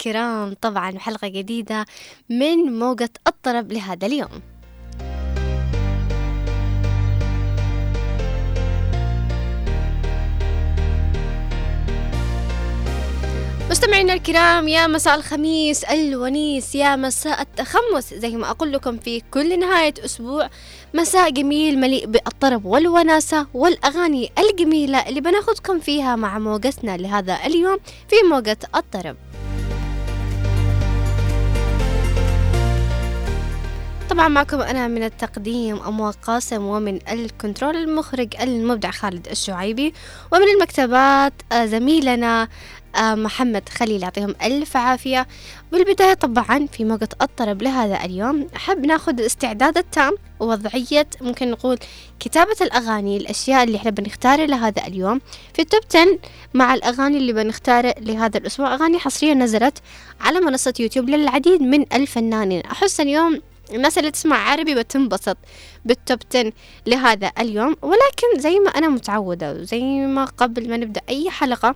الكرام طبعا حلقة جديدة من موجة الطرب لهذا اليوم. مستمعينا الكرام يا مساء الخميس الونيس يا مساء التخمس زي ما أقول لكم في كل نهاية أسبوع مساء جميل مليء بالطرب والوناسة والأغاني الجميلة اللي بناخدكم فيها مع موجتنا لهذا اليوم في موجة الطرب. طبعا معكم أنا من التقديم أموال قاسم ومن الكنترول المخرج المبدع خالد الشعيبي ومن المكتبات زميلنا آه، محمد خليل يعطيهم ألف عافية. بالبداية طبعا في موقع الطرب لهذا اليوم أحب نأخذ الاستعداد التام ووضعية ممكن نقول كتابة الأغاني الأشياء اللي إحنا بنختارها لهذا اليوم. في ال top 10 مع الأغاني اللي بنختارها لهذا الأسبوع أغاني حصرية نزلت على منصة يوتيوب للعديد من الفنانين. أحس اليوم الناس اللي تسمع عربي بتنبسط بال top 10 لهذا اليوم. ولكن زي ما أنا متعودة وزي ما قبل ما نبدأ أي حلقة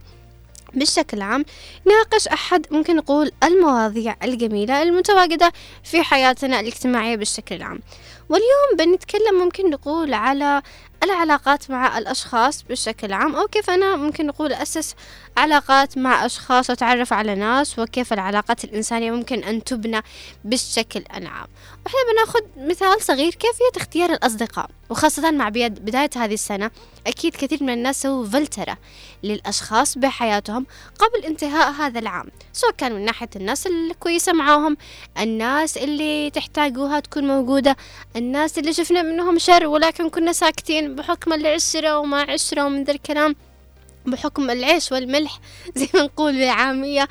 بشكل عام ناقش أحد ممكن نقول المواضيع الجميلة المتواجدة في حياتنا الاجتماعية بشكل عام. واليوم بنتكلم ممكن نقول على العلاقات مع الأشخاص بشكل عام أو كيف أنا ممكن نقول أسس علاقات مع أشخاص وأتعرف على ناس وكيف العلاقات الإنسانية ممكن أن تبنى بالشكل أنعام وإحنا بناخذ مثال صغير كيفية اختيار الأصدقاء؟ وخاصة مع بداية هذه السنة أكيد كثير من الناس سووا فلترة للأشخاص بحياتهم قبل انتهاء هذا العام سواء كان من ناحية الناس الكويسة معاهم الناس اللي تحتاجوها تكون موجودة الناس اللي شفنا منهم شر ولكن كنا ساكتين بحكم العشرة وما عشرة ومن ذا الكلام بحكم العيش والملح زي ما نقول بالعامية.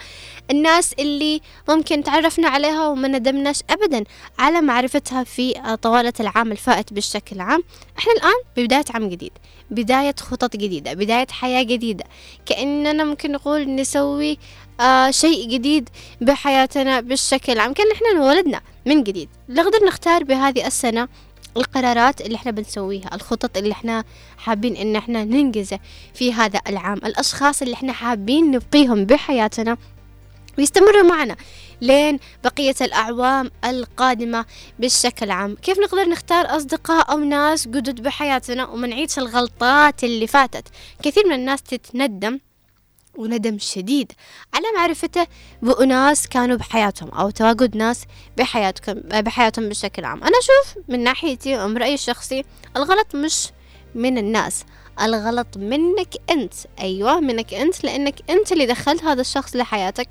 الناس اللي ممكن تعرفنا عليها وما ندمناش أبدا على معرفتها في طوالة العام الفائت بالشكل عام. إحنا الآن ببداية عام جديد بداية خطط جديدة بداية حياة جديدة. كأننا ممكن نقول نسوي آه شيء جديد بحياتنا بالشكل عام. كأن إحنا انولدنا من جديد. نقدر نختار بهذه السنة القرارات اللي إحنا بنسويها الخطط اللي إحنا حابين إن إحنا ننجزه في هذا العام الأشخاص اللي إحنا حابين نبقيهم بحياتنا ويستمروا معنا لين بقية الأعوام القادمة بالشكل عام. كيف نقدر نختار أصدقاء أو ناس جدد بحياتنا وما نعيدش الغلطات اللي فاتت؟ كثير من الناس تتندم وندم شديد على معرفته بأناس كانوا بحياتهم أو تواجد ناس بحياتكم بحياتهم بشكل عام. أنا أشوف من ناحيتي ومن رأيي الشخصي الغلط مش من الناس الغلط منك أنت. أيوة منك أنت لأنك أنت اللي دخلت هذا الشخص لحياتك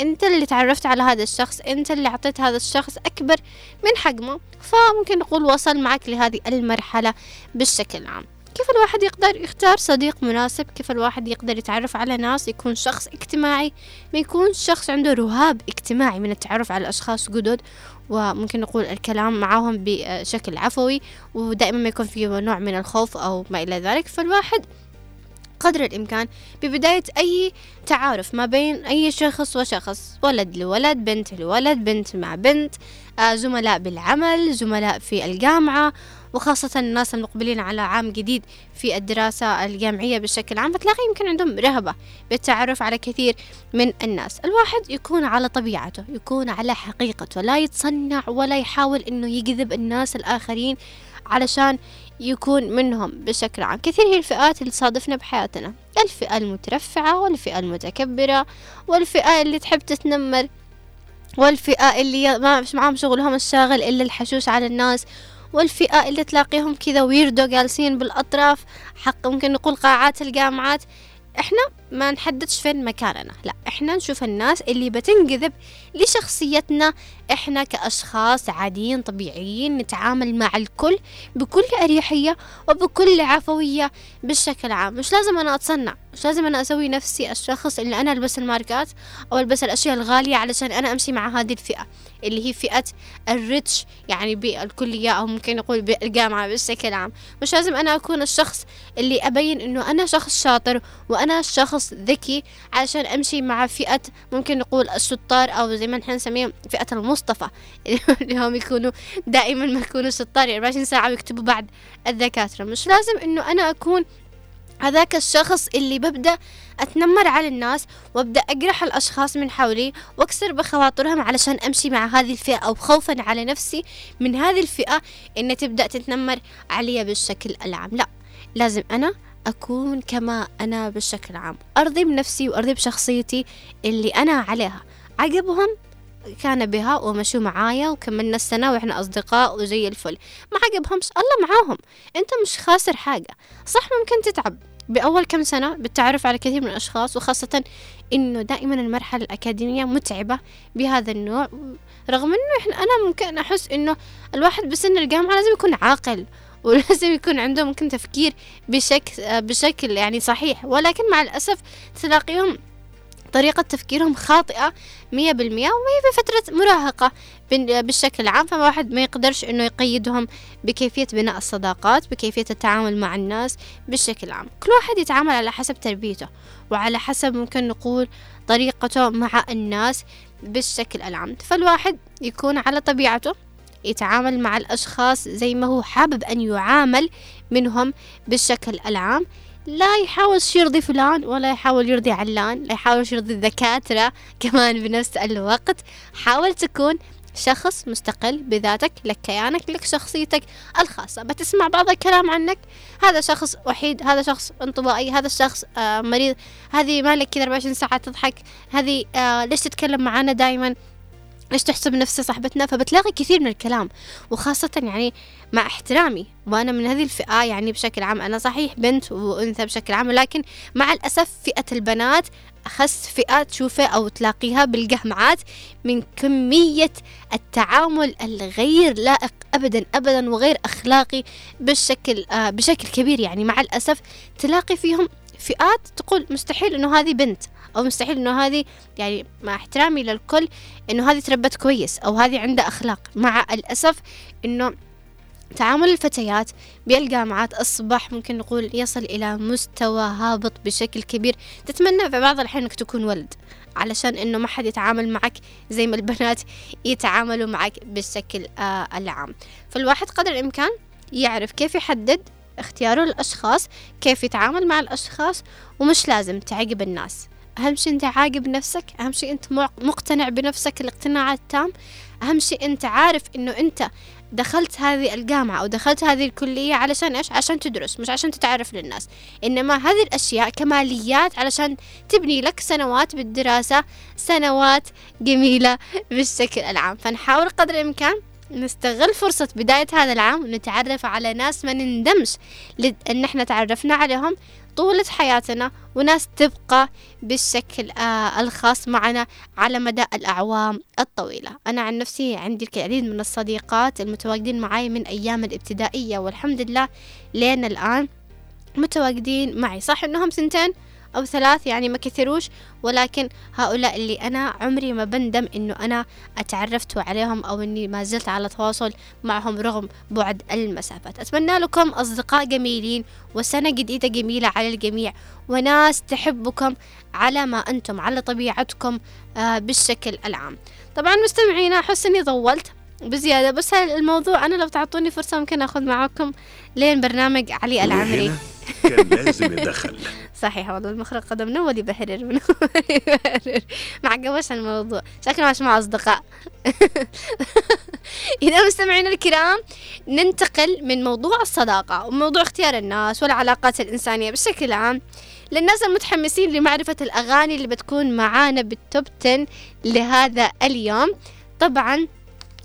أنت اللي تعرفت على هذا الشخص أنت اللي أعطيت هذا الشخص أكبر من حجمه. فممكن نقول وصل معك لهذه المرحلة بالشكل عام. كيف الواحد يقدر يختار صديق مناسب؟ كيف الواحد يقدر يتعرف على ناس يكون شخص اجتماعي؟ ما يكون شخص عنده رهاب اجتماعي من التعرف على أشخاص جدد وممكن نقول الكلام معهم بشكل عفوي ودائما ما يكون فيه نوع من الخوف أو ما إلى ذلك. فالواحد قدر الإمكان ببداية أي تعارف ما بين أي شخص وشخص ولد لولد بنت لولد بنت مع بنت آه، زملاء بالعمل زملاء في الجامعة وخاصة الناس المقبلين على عام جديد في الدراسة الجامعية بشكل عام فتلاقي يمكن عندهم رهبة بالتعرف على كثير من الناس. الواحد يكون على طبيعته يكون على حقيقته لا يتصنع ولا يحاول إنه يجذب الناس الآخرين علشان يكون منهم بشكل عام. كثير هي الفئات اللي تصادفنا بحياتنا الفئة المترفعة والفئة المتكبرة والفئة اللي تحب تتنمر والفئة اللي ما مش معاهم شغلهم الشاغل إلا الحشوش على الناس والفئة اللي تلاقيهم كذا ويردو جالسين بالأطراف حق ممكن نقول قاعات الجامعات. إحنا ما نحددش فين مكاننا. لا إحنا نشوف الناس اللي بتنجذب لشخصيتنا. إحنا كأشخاص عاديين طبيعيين نتعامل مع الكل بكل أريحية وبكل عفوية بالشكل عام. مش لازم أنا أتصنع مش لازم أنا أسوي نفسي الشخص اللي أنا ألبس الماركات أو ألبس الأشياء الغالية علشان أنا أمشي مع هذه الفئة اللي هي فئة الريتش يعني بالكلية أو ممكن نقول بالجامعة بشكل عام. مش لازم أنا أكون الشخص اللي أبين إنه أنا شخص شاطر وأنا شخص ذكي علشان أمشي مع فئة ممكن نقول الشطار أو زي ما نحن نسميهم فئة المصطفى. اللي هم يكونوا دائما ما يكونوا شطار 24 ساعة ويكتبوا بعد الدكاتره مش لازم إنه أنا أكون هذاك الشخص اللي ببدأ أتنمر على الناس وأبدأ أجرح الأشخاص من حولي وأكسر بخواطرهم علشان أمشي مع هذه الفئة أو خوفا على نفسي من هذه الفئة إن تبدأ تتنمر علي بالشكل العام. لا لازم أنا أكون كما أنا بالشكل عام. أرضي بنفسي وأرضي بشخصيتي اللي أنا عليها. عقبهم كان بها ومشوا معايا وكملنا السنة وإحنا أصدقاء وزي الفل. ما عقبهمش الله معاهم. أنت مش خاسر حاجة. صح ممكن تتعب. بأول كم سنة بالتعرف على كثير من الأشخاص وخاصة إنه دائما المرحلة الأكاديمية متعبة بهذا النوع. رغم إنه إحنا أنا ممكن أحس إنه الواحد بسن الجامعة لازم يكون عاقل. ولازم يكون عنده ممكن تفكير بشكل بشكل يعني صحيح. ولكن مع الأسف تلاقيهم طريقة تفكيرهم خاطئة مية بالمية وهي في فترة مراهقة بالشكل العام. فواحد ما يقدرش إنه يقيدهم بكيفية بناء الصداقات بكيفية التعامل مع الناس بالشكل العام. كل واحد يتعامل على حسب تربيته وعلى حسب ممكن نقول طريقته مع الناس بالشكل العام. فالواحد يكون على طبيعته يتعامل مع الأشخاص زي ما هو حابب أن يعامل منهم بالشكل العام. لا يحاول يرضي فلان ولا يحاول يرضي علان لا يحاول يرضي الدكاترة كمان بنفس الوقت. حاول تكون شخص مستقل بذاتك لك كيانك لك شخصيتك الخاصة. بتسمع بعض الكلام عنك؟ هذا شخص وحيد هذا شخص انطوائي هذا الشخص آه مريض. هذه مالك كذا 24 ساعة تضحك. هذه آه ليش تتكلم معانا دائما ليش تحسب نفسها صاحبتنا؟ فبتلاقي كثير من الكلام وخاصة يعني مع احترامي وأنا من هذه الفئة يعني بشكل عام. أنا صحيح بنت وأنثى بشكل عام ولكن مع الأسف فئة البنات أخس فئة تشوفها أو تلاقيها بالقهمعات من كمية التعامل الغير لائق أبدا أبدا وغير أخلاقي بالشكل آه بشكل كبير. يعني مع الأسف تلاقي فيهم فئات تقول مستحيل إنه هذه بنت أو مستحيل إنه هذه يعني مع احترامي للكل إنه هذه تربت كويس أو هذه عندها أخلاق. مع الأسف إنه تعامل الفتيات بالجامعات أصبح ممكن نقول يصل إلى مستوى هابط بشكل كبير. تتمنى في بعض الأحيان أنك تكون ولد علشان إنه ما حد يتعامل معك زي ما البنات يتعاملوا معك بالشكل آه العام. فالواحد قدر الإمكان يعرف كيف يحدد اختياره للأشخاص كيف يتعامل مع الأشخاص ومش لازم تعجب الناس. أهم شيء أنت عاقب نفسك أهم شيء أنت مقتنع بنفسك الاقتناع التام. أهم شيء أنت عارف أنه أنت دخلت هذه الجامعة أو دخلت هذه الكلية علشان إيش؟ عشان تدرس مش عشان تتعرف للناس. إنما هذه الأشياء كماليات علشان تبني لك سنوات بالدراسة سنوات جميلة بالشكل العام. فنحاول قدر الإمكان نستغل فرصة بداية هذا العام ونتعرف على ناس ما نندمش إن إحنا تعرفنا عليهم طولة حياتنا وناس تبقى بالشكل آه الخاص معنا على مدى الأعوام الطويلة. أنا عن نفسي عندي الكثير من الصديقات المتواجدين معي من أيام الابتدائية والحمد لله لين الآن متواجدين معي. صح إنهم سنتين؟ أو ثلاث يعني ما كثروش ولكن هؤلاء اللي أنا عمري ما بندم إنه أنا أتعرفت عليهم أو إني ما زلت على تواصل معهم رغم بعد المسافات. أتمنى لكم أصدقاء جميلين وسنة جديدة جميلة على الجميع وناس تحبكم على ما أنتم على طبيعتكم آه بالشكل العام. طبعا مستمعينا أحس إني طولت بزيادة بس الموضوع أنا لو تعطوني فرصة ممكن أخذ معاكم لين برنامج علي العمري. كان لازم يدخل. صحيح والله المخرج قدم من أول يبهرر من أول يبهرر ما عجبوش الموضوع. شكله مش مع أصدقاء. إذا مستمعينا الكرام ننتقل من موضوع الصداقة وموضوع اختيار الناس والعلاقات الإنسانية بشكل عام للناس المتحمسين لمعرفة الأغاني اللي بتكون معانا بالتوب 10 لهذا اليوم. طبعا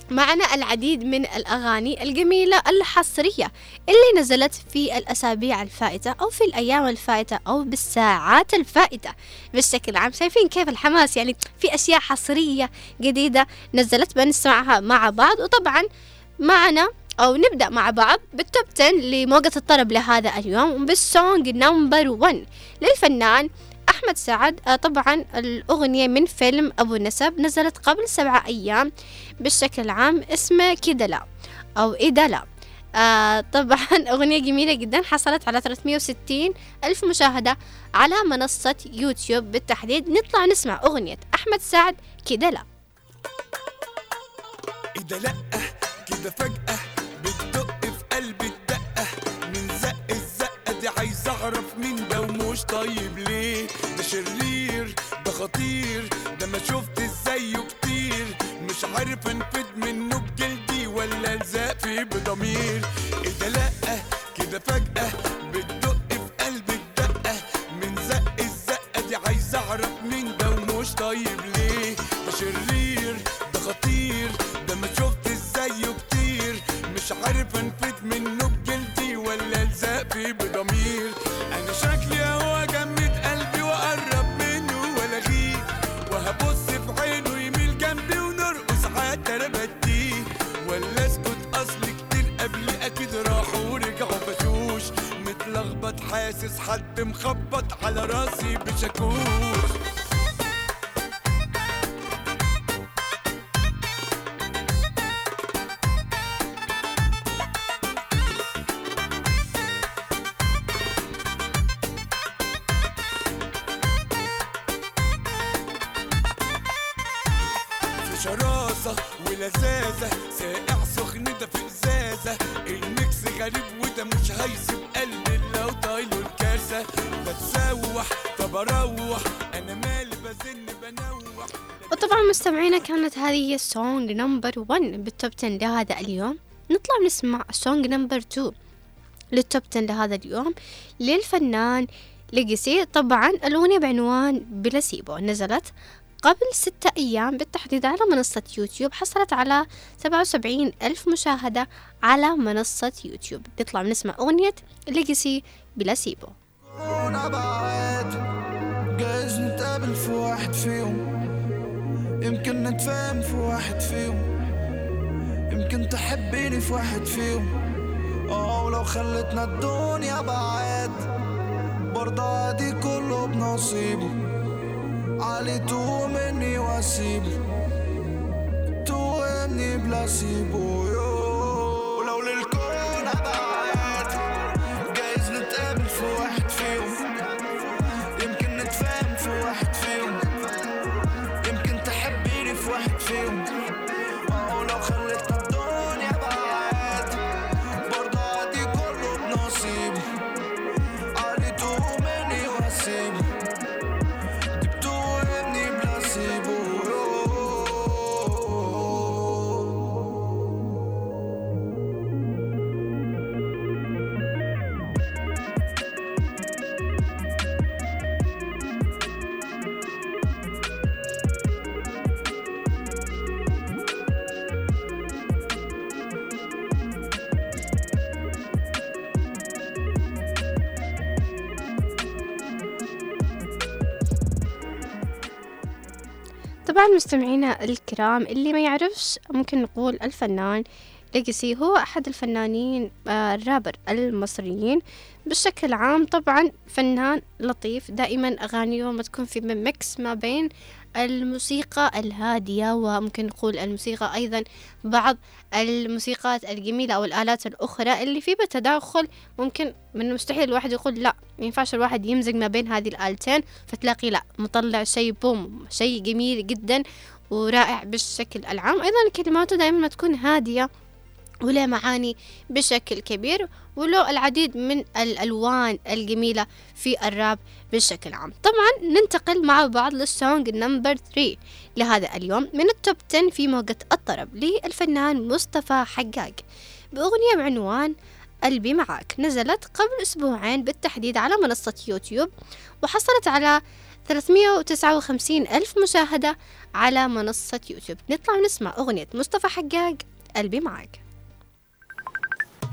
معنا العديد من الأغاني الجميلة الحصرية اللي نزلت في الأسابيع الفائتة أو في الأيام الفائتة أو بالساعات الفائتة. بشكل عام شايفين كيف الحماس يعني في أشياء حصرية جديدة نزلت بنسمعها مع بعض. وطبعا معنا أو نبدأ مع بعض بال top 10 لموجة الطرب لهذا اليوم بال song number 1 للفنان أحمد سعد. آه، طبعا الأغنية من فيلم أبو نسب نزلت قبل سبعة أيام بالشكل عام اسمه كدلا أو إدلا آه طبعا أغنية جميلة جدا حصلت على 360 ألف مشاهدة على منصة يوتيوب. بالتحديد نطلع نسمع أغنية أحمد سعد كده لا إذا لأ كده فجأة بتدق في قلبي الدقة. من زق الزقة دي عايز أعرف مين ده ومش طيب ليه؟ ده شرير ده خطير. ده ما شفت زيه كتير. مش عارف انفد منه بجلدي ولا الزق فيه بضمير. إيه ده لأ كده فجأة حد مخبط على راسي بشاكوش هي ال song number 1 بال top 10 لهذا اليوم. نطلع نسمع ال song number 2 لل top 10 لهذا اليوم. للفنان Lege-Cy طبعا الأغنية بعنوان بلاسيبو نزلت قبل ستة أيام بالتحديد على منصة يوتيوب. حصلت على سبعة وسبعين ألف مشاهدة على منصة يوتيوب. نطلع نسمع أغنية Lege-Cy placebo كورونا بعد جايز نتقابل في واحد فيهم يمكن نتفاهم في واحد فيهم. يمكن تحبيني في واحد فيهم. آه ولو خلتنا الدنيا بعاد برضه عادي كله بنصيبه. علي توه مني واسيبه توهمني بلاسيبو يو. مستمعينا الكرام اللي ما يعرفش ممكن نقول الفنان Lege-Cy هو أحد الفنانين آه، الرابر المصريين. بشكل عام طبعا فنان لطيف. دائما أغانيه ما تكون في mix ما بين الموسيقى الهادية وممكن نقول الموسيقى أيضا بعض الموسيقات الجميلة أو الآلات الأخرى اللي في تداخل ممكن من المستحيل الواحد يقول لا ينفعش الواحد يمزج ما بين هذه الآلتين. فتلاقي لا مطلع شيء boom شيء جميل جدا ورائع بالشكل العام. أيضا كلماته دائما ما تكون هادية. وله معاني بشكل كبير وله العديد من الألوان الجميلة في الراب بشكل عام. طبعا ننتقل مع بعض لل song number 3 لهذا اليوم من ال top 10 في موجة الطرب للفنان مصطفى حجاج بأغنية بعنوان قلبي معاك. نزلت قبل أسبوعين بالتحديد على منصة يوتيوب وحصلت على 359 ألف مشاهدة على منصة يوتيوب. نطلع نسمع أغنية مصطفى حقاق قلبي معاك.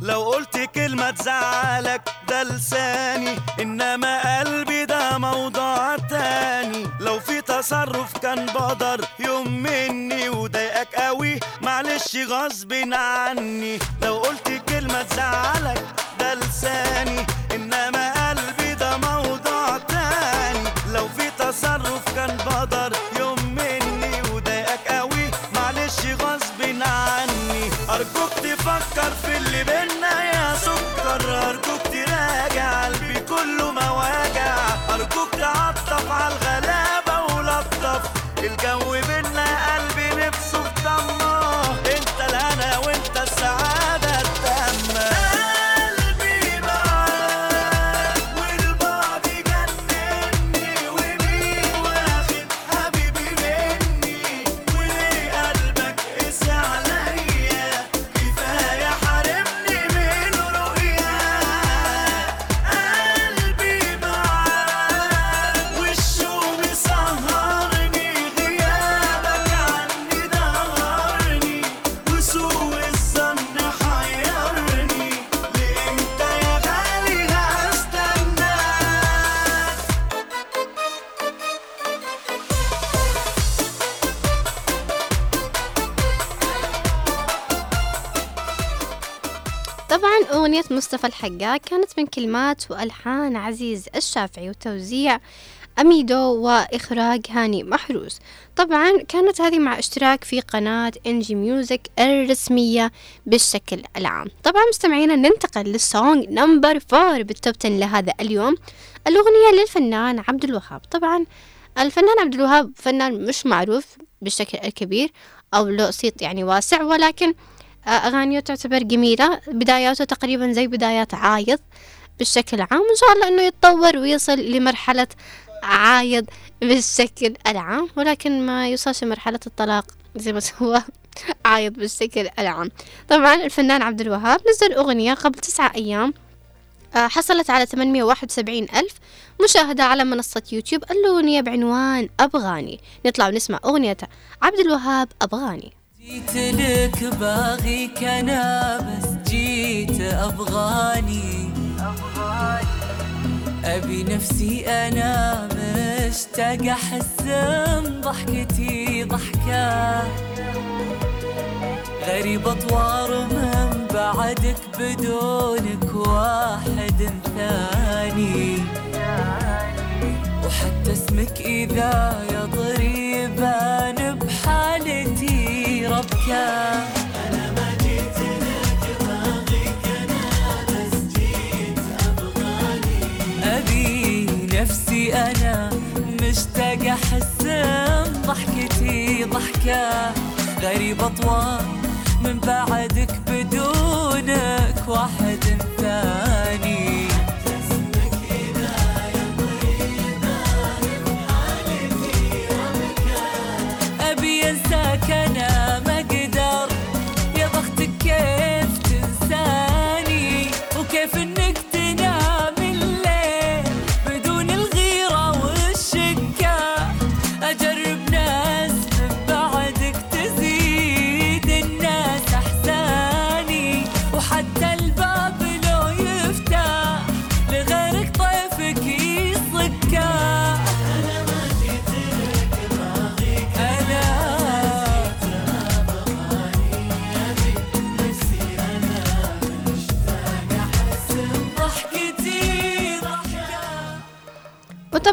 لو قلت كلمة تزعلك ده لساني. إنما قلبي ده موضوع تاني. لو في تصرف كان بدر يوم مني وضايقك قوي معلش غصب عني. لو قلت كلمة تزعلك ده لساني. إنما قلبي ده موضوع تاني. لو في تصرف كان بدر يوم مني وضايقك قوي معلش غصب عني. أرجوك تفكر في اللي بينا مصطفى الحجاج كانت من كلمات وألحان عزيز الشافعي وتوزيع أميدو وإخراج هاني محروس. طبعا كانت هذه مع اشتراك في قناة إنجي Music الرسمية بالشكل العام. طبعا مستمعينا ننتقل لل song number four بال top 10 لهذا اليوم. الأغنية للفنان عبد الوهاب. طبعا الفنان عبد الوهاب فنان مش معروف بالشكل الكبير أو له صيت يعني واسع ولكن أغانيه تعتبر جميلة بداياته تقريبا زي بدايات عايض بالشكل عام إن شاء الله إنه يتطور ويصل لمرحلة عايض بالشكل العام ولكن ما يوصلش مرحلة الطلاق زي ما هو عايض بالشكل العام. طبعا الفنان عبد الوهاب نزل أغنية قبل تسعة أيام آه، حصلت على 871 ألف مشاهدة على منصة يوتيوب الأغنية بعنوان أبغاني. نطلع ونسمع أغنية عبد الوهاب أبغاني. جيت لك باغيك أنا بس جيت ابغاني أبي نفسي أنا مشتاق احس ضحكتي ضحكة. غريب أطوار من بعدك بدونك واحد ثاني. وحتى اسمك إذا يضري يبان بحالتي أبي نفسي أنا مشتاق أحس ضحكتي ضحكة. غريب أطوار من بعدك بدونك واحد ثاني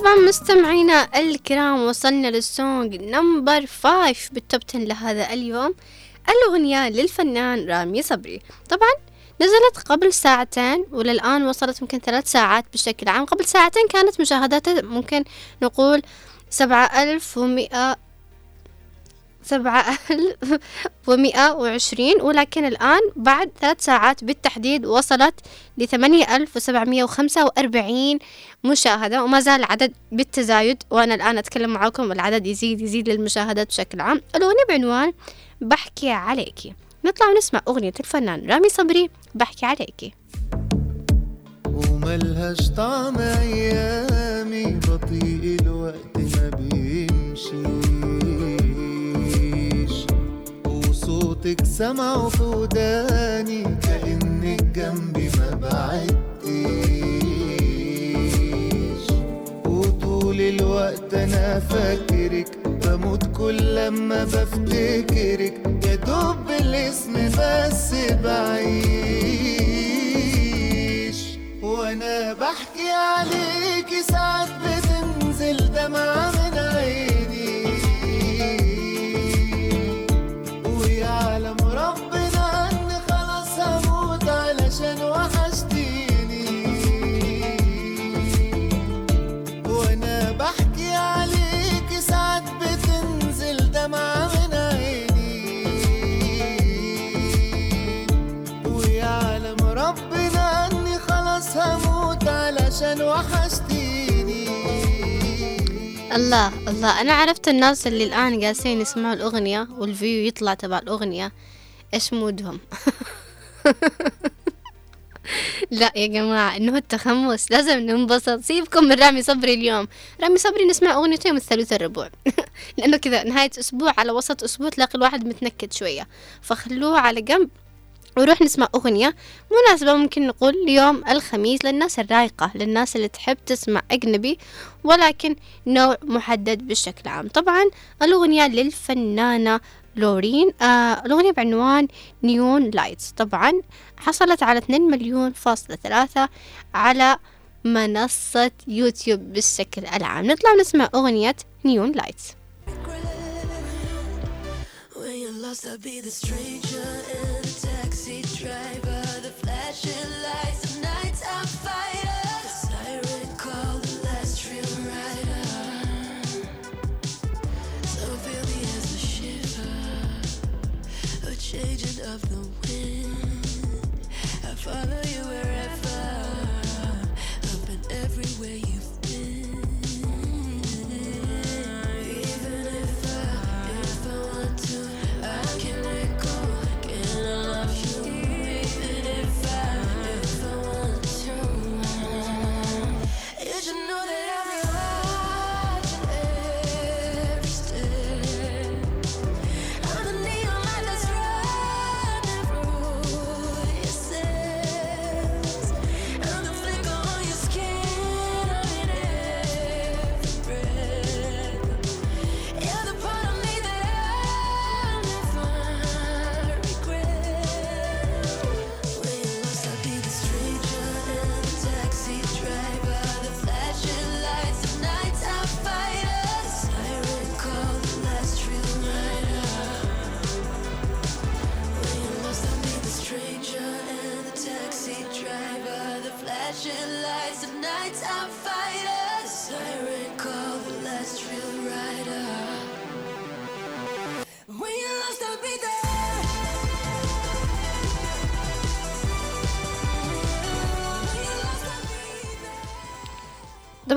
وطبعا مستمعينا الكرام وصلنا لل song number five بال top 10 لهذا اليوم. الأغنية للفنان رامي صبري. طبعا نزلت قبل ساعتين وللآن وصلت ممكن ثلاث ساعات بشكل عام. قبل ساعتين كانت مشاهداتها ممكن نقول سبعة ألف ومئة سبعة ألف ومئة وعشرين ولكن الآن بعد ثلاث ساعات بالتحديد وصلت لثمانية ألف وسبعمية وخمسة وأربعين مشاهدة وما زال العدد بالتزايد وأنا الآن أتكلم معاكم. العدد يزيد يزيد للمشاهدات بشكل عام. الأغنية بعنوان بحكي عليكي نطلع ونسمع أغنية الفنان رامي صبري بحكي عليكي وملهاش طعم أيامي بطيء الوقت ما بيمشيش وصوتك سمعه في وداني كأنك جنبي ما بعدتيش وطول الوقت أنا فاكرك بموت كل لما بفتكرك. يا دوب بالاسم بس بعيش الله الله. أنا عرفت الناس اللي الآن جالسين يسمعوا الأغنية والفيو يطلع تبع الأغنية. إيش مودهم؟ لا يا جماعة إنه التخمس. لازم ننبسط. سيبكم من رامي صبري اليوم. رامي صبري نسمع أغنيته يوم الثلاثاء الربوع لأنه كذا نهاية أسبوع على وسط أسبوع تلاقي الواحد متنكد شوية. فخلوه على جنب. ونروح نسمع أغنية مناسبة ممكن نقول ليوم الخميس للناس الرايقة للناس اللي تحب تسمع أجنبي ولكن نوع محدد بشكل عام. طبعا الأغنية للفنانة لورين آه الأغنية بعنوان Neon Lights. طبعا حصلت على 2 مليون فاصلة ثلاثة على منصة يوتيوب بالشكل العام. نطلع نسمع أغنية Neon Lights.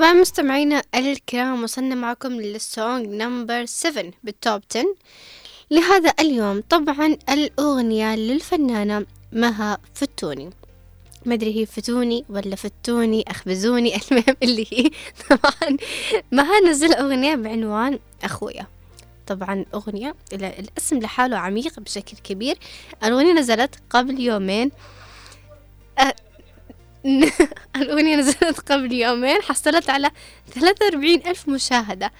طبعا مستمعينا الكرام وصلنا معكم لل song number 7 بال top 10 لهذا اليوم طبعا الأغنية للفنانة مها فتوني. ما أدري هي فتوني ولا فتوني أخبروني المهم اللي هي. طبعا مها نزل أغنية بعنوان أخويا. طبعا أغنية ال- الاسم لحاله عميق بشكل كبير. الأغنية نزلت قبل يومين. أ- الأغنية نزلت قبل يومين حصلت على ثلاثة وأربعين ألف مشاهدة.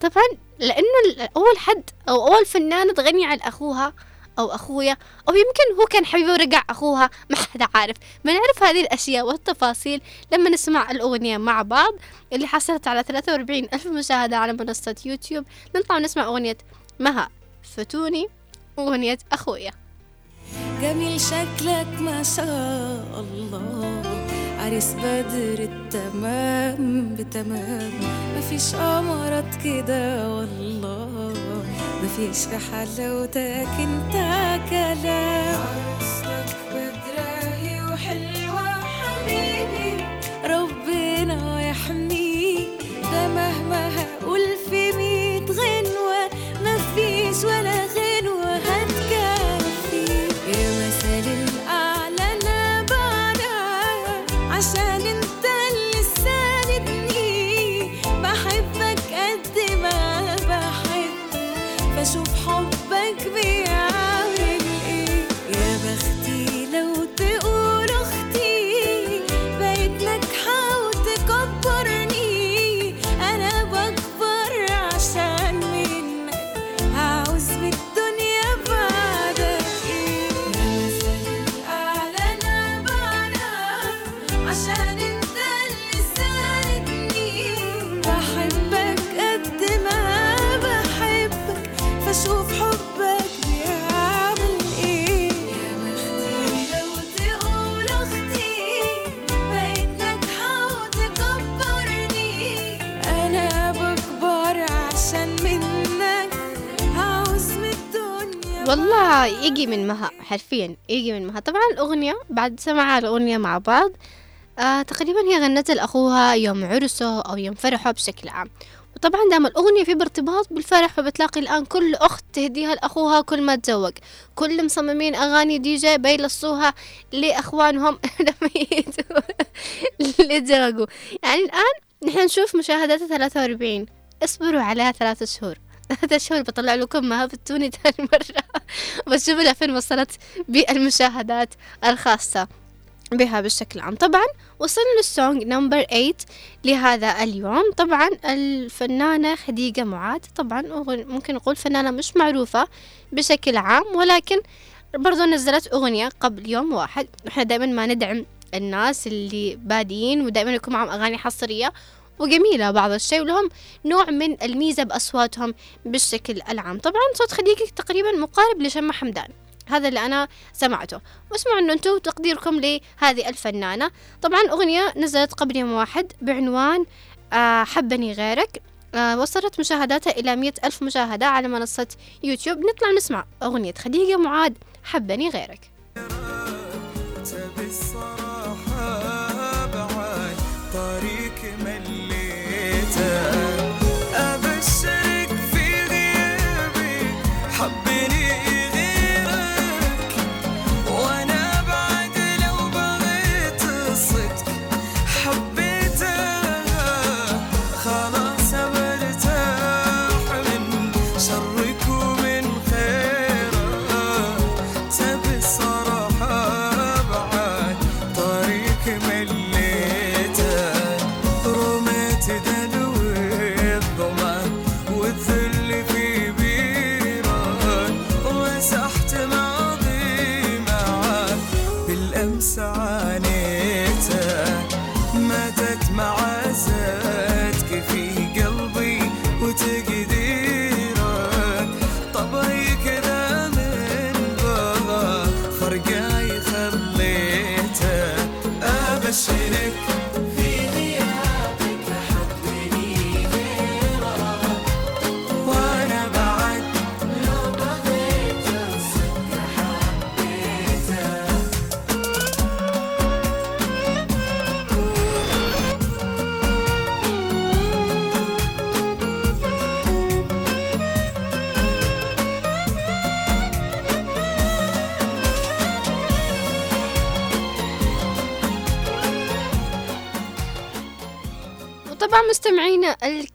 طبعا لأنه أول حد أو أول فنانة تغني عن أخوها أو أخويا أو يمكن هو كان حبيبه ورجع أخوها ما حدا عارف. بنعرف هذه الأشياء والتفاصيل لما نسمع الأغنية مع بعض اللي حصلت على ثلاثة وأربعين ألف مشاهدة على منصة يوتيوب. نطلع ونسمع أغنية مها فتوني أغنية أخويا. جميل شكلك ما شاء الله. عريس بدر التمام بتمام. مفيش قمرات كده والله. مفيش في حلاوتك انت كلام. عروستك بدراهي وحلوة حبيبي. ربنا يحميك ده مهما هقول في ميت غنوة مفيش ولا غنوة. والله يجي من مها حرفيا يجي من مها. طبعا الأغنية بعد سمع الأغنية مع بعض آه تقريبا هي غنتها لأخوها يوم عرسه أو يوم فرحه بشكل عام. وطبعا دام الأغنية في ارتباط بالفرح فبتلاقي الآن كل أخت تهديها لأخوها كل ما تزوج. كل مصممين أغاني دي جي بيلصوها لأخوانهم لما يتزوجوا- يعني الآن نحن نشوف مشاهداتها 43 اصبروا عليها ثلاثة شهور. ثلاثة شهور بطلع لكم ما بتوني تاني مرة. بشوف لها فين وصلت بالمشاهدات الخاصة بها بشكل عام طبعا وصلنا للسونج نمبر 8 لهذا اليوم. طبعا الفنانة خديجة معاد طبعا ممكن نقول فنانة مش معروفة بشكل عام ولكن برضو نزلت أغنية قبل يوم واحد. إحنا دائما ما ندعم الناس اللي بادين ودائما يكون معهم أغاني حصرية وجميلة بعض الشيء ولهم نوع من الميزة بأصواتهم بالشكل العام. طبعا صوت خديجة تقريبا مقارب لشمة حمدان. هذا اللي أنا سمعته. واسمعوا أنه أنتم تقديركم لهذه الفنانة. طبعا أغنية نزلت قبل يوم واحد بعنوان آه، حبني غيرك. آه، وصلت مشاهداتها إلى مئة ألف مشاهدة على منصة يوتيوب. نطلع نسمع أغنية خديجة معاد حبني غيرك.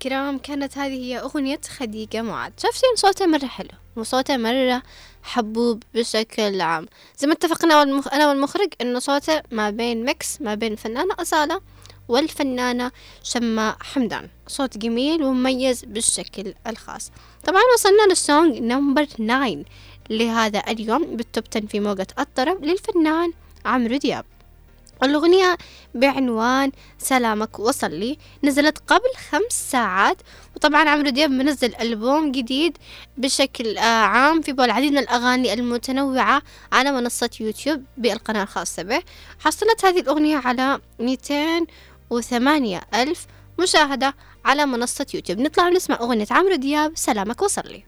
الكرام كانت هذه هي أغنية خديجة معاذ شايفين صوتها مرة حلو وصوتها مرة حبوب بشكل عام. زي ما اتفقنا والمخ... أنا والمخرج إنه صوته ما بين mix ما بين الفنانة أصالة والفنانة شماء حمدان. صوت جميل ومميز بالشكل الخاص. طبعا وصلنا لل song number 9 لهذا اليوم بال top 10 في موجة الطرب للفنان عمرو دياب. الأغنية بعنوان سلامك وصل لي نزلت قبل خمس ساعات وطبعا عمرو دياب منزل ألبوم جديد بشكل آه، عام في العديد من الأغاني المتنوعة على منصة يوتيوب بالقناة الخاصة به. حصلت هذه الأغنية على 208 ألف مشاهدة على منصة يوتيوب. نطلع ونسمع أغنية عمرو دياب سلامك وصل لي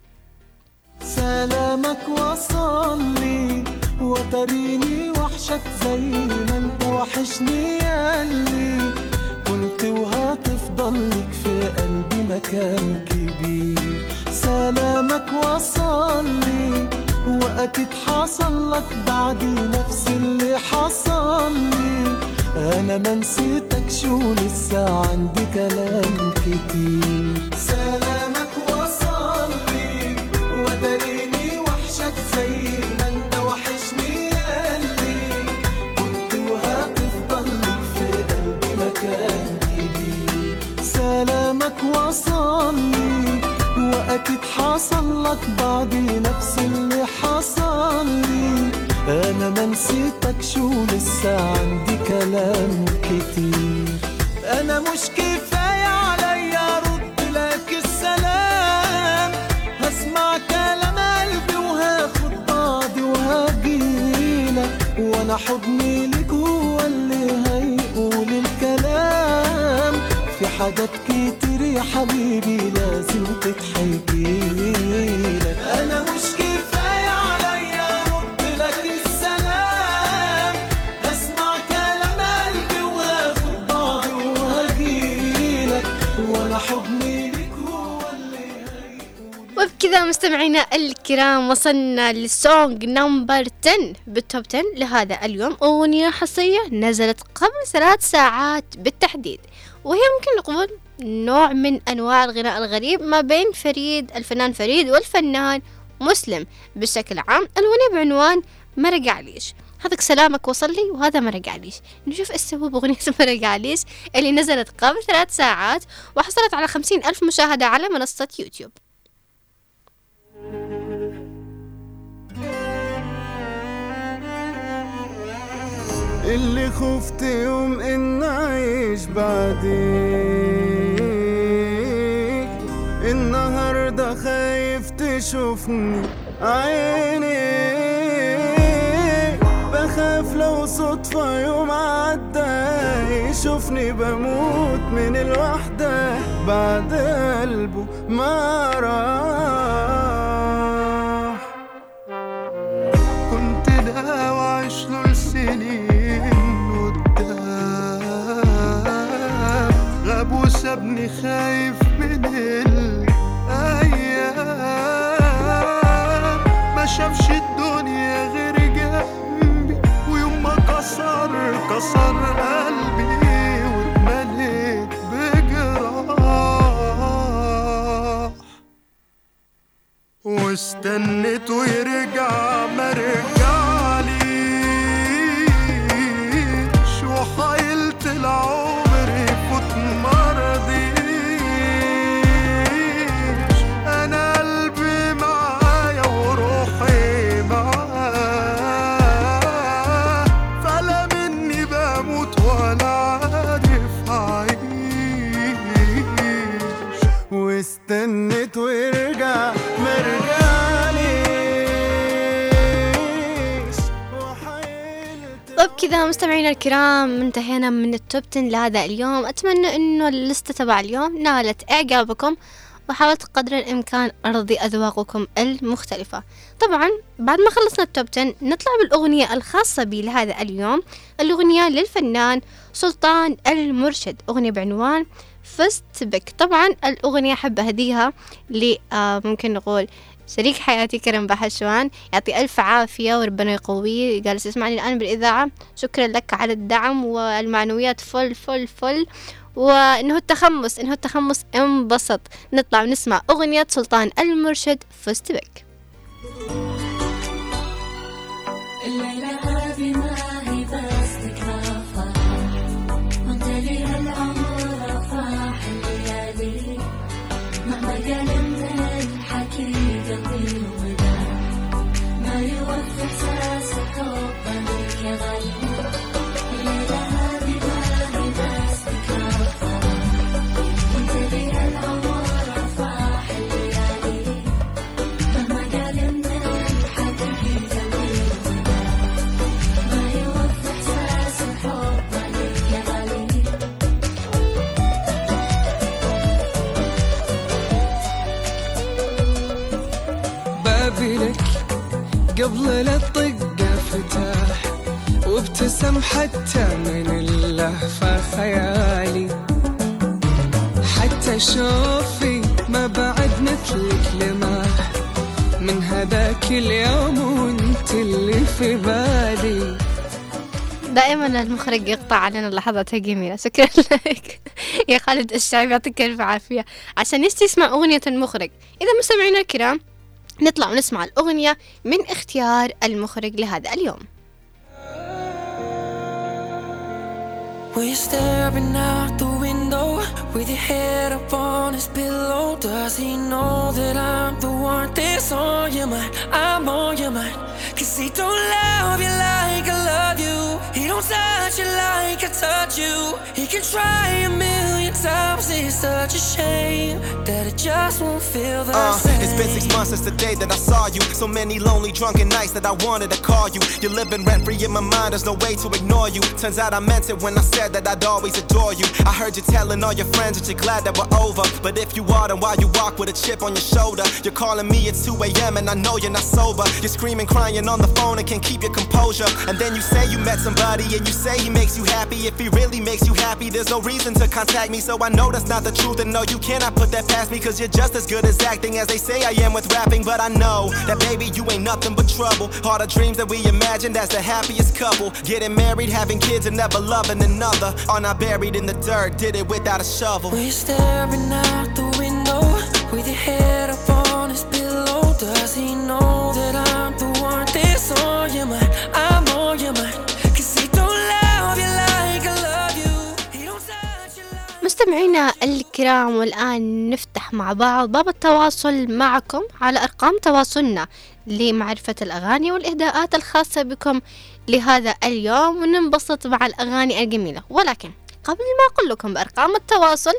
سلامك وصل لي وتريني وحشك زي ما انت وحشني ياللي كنت وهتفضل لك في قلبي مكان كبير. سلامك وصل لي واكيد حصل لك بعدي نفس اللي حصل لي. أنا ما نسيتك شو لسه عندي كلام كتير. سلامك وصل لي وداريني وحشك زي سلامك وصل لي وأكيد حصل لك بعدي نفس اللي حصل لي. أنا ما نسيتك شو لسه عندي كلام كتير. أنا مش كفاية عليا ارد لك السلام. هسمع كلام قلبي وهاخد بعضي وهجيلك وأنا حضني لك هو اللي هيقول الكلام. في حاجات حبيبي لازم تتحكيلك وبكذا مستمعينا الكرام وصلنا لل song number 10 بال top 10 لهذا اليوم أغنية حصرية نزلت قبل ثلاث ساعات بالتحديد وهي ممكن نقول نوع من أنواع الغناء الغريب ما بين فريد الفنان فريد والفنان مسلم. بشكل عام الأغنية بعنوان ما رجعليش هذاك سلامك وصل لي وهذا مرجعليش نشوف إيش سووا بأغنية مرجعليش اللي نزلت قبل ثلاث ساعات وحصلت على خمسين ألف مشاهدة على منصة يوتيوب. اللي خفت يوم إن أعيش بعديك. النهارده خايف تشوفني عيني بخاف لو صدفة يوم عدى يشوفني بموت من الوحدة بعد قلبه ما راح. كنت ده وعيش له لسنين قدام. غاب وسابني خايف من الأيام. ما شافش الدنيا غير كسر قلبي واتمليت بجراح واستنيته يرجع ما ويرجع مرجعليش طيب كذا مستمعينا الكرام انتهينا من ال top 10 لهذا اليوم. أتمنى إنه اللستة تبع اليوم نالت إعجابكم وحاولت قدر الإمكان أرضي أذواقكم المختلفة. طبعا بعد ما خلصنا ال top 10 نطلع بالأغنية الخاصة بي لهذا اليوم الأغنية للفنان سلطان المرشد. أغنية بعنوان فزت بك طبعا الأغنية أحب أهديها ل آه، ممكن نقول شريك حياتي كرم بحشوان يعطي ألف عافية وربنا يقويه. جالس يسمعني الآن بالإذاعة. شكرا لك على الدعم والمعنويات. فل فل فل. وإنه التخمس إنه التخمس انبسط. نطلع ونسمع أغنية سلطان المرشد فزت بك قبل لا تطقه فتح وابتسم حتى من اللهفة خيالي. حتى شوفي ما بعد مثلك لمح من هذاك اليوم وانت اللي في بالي. دائما المخرج يقطع علينا اللحظات الجميلة شكرا لك. يا خالد الشعيب يعطيك ألف عافية. عشان نشتي يسمع أغنية المخرج. إذا مستمعينا الكرام نطلع ونسمع الأغنية من اختيار المخرج لهذا اليوم Will you staring out the window with your head up on his pillow? Does he know that I'm the one that's on your mind? I'm on your mind. Cause he don't love you like I love you. He don't touch you like I touch you. He can try a million times. It's such a shame that it just won't feel the Uh, same. it's been six months since the day that I saw you. So many lonely, drunken nights that I wanted to call you. You're living rent free in my mind, there's no way to ignore you. Turns out I meant it when I said that I'd always adore you. I heard you telling all your friends that you're glad that we're over. But if you are, then why you walk with a chip on your shoulder? You're calling me at 2 a.m. and I know you're not sober. You're screaming, crying on the phone and can't keep your composure. And then you say you met somebody and you say he makes you happy. If he really makes you happy, there's no reason to contact me. So I know that's not the truth. And no, you cannot put that past me. Cause you're just as good as acting as they say I am with rapping. But I know that baby, you ain't nothing but trouble. All the dreams that we imagined as the happiest couple. Getting married, having kids, and never loving another. Are not buried in the dirt, did it without a shovel. We're staring out the window with your head up on his pillow. Does he know مستمعينا الكرام والآن نفتح مع بعض باب التواصل معكم على أرقام تواصلنا لمعرفة الأغاني والإهداءات الخاصة بكم لهذا اليوم. وننبسط مع الأغاني الجميلة. ولكن قبل ما أقول لكم بأرقام التواصل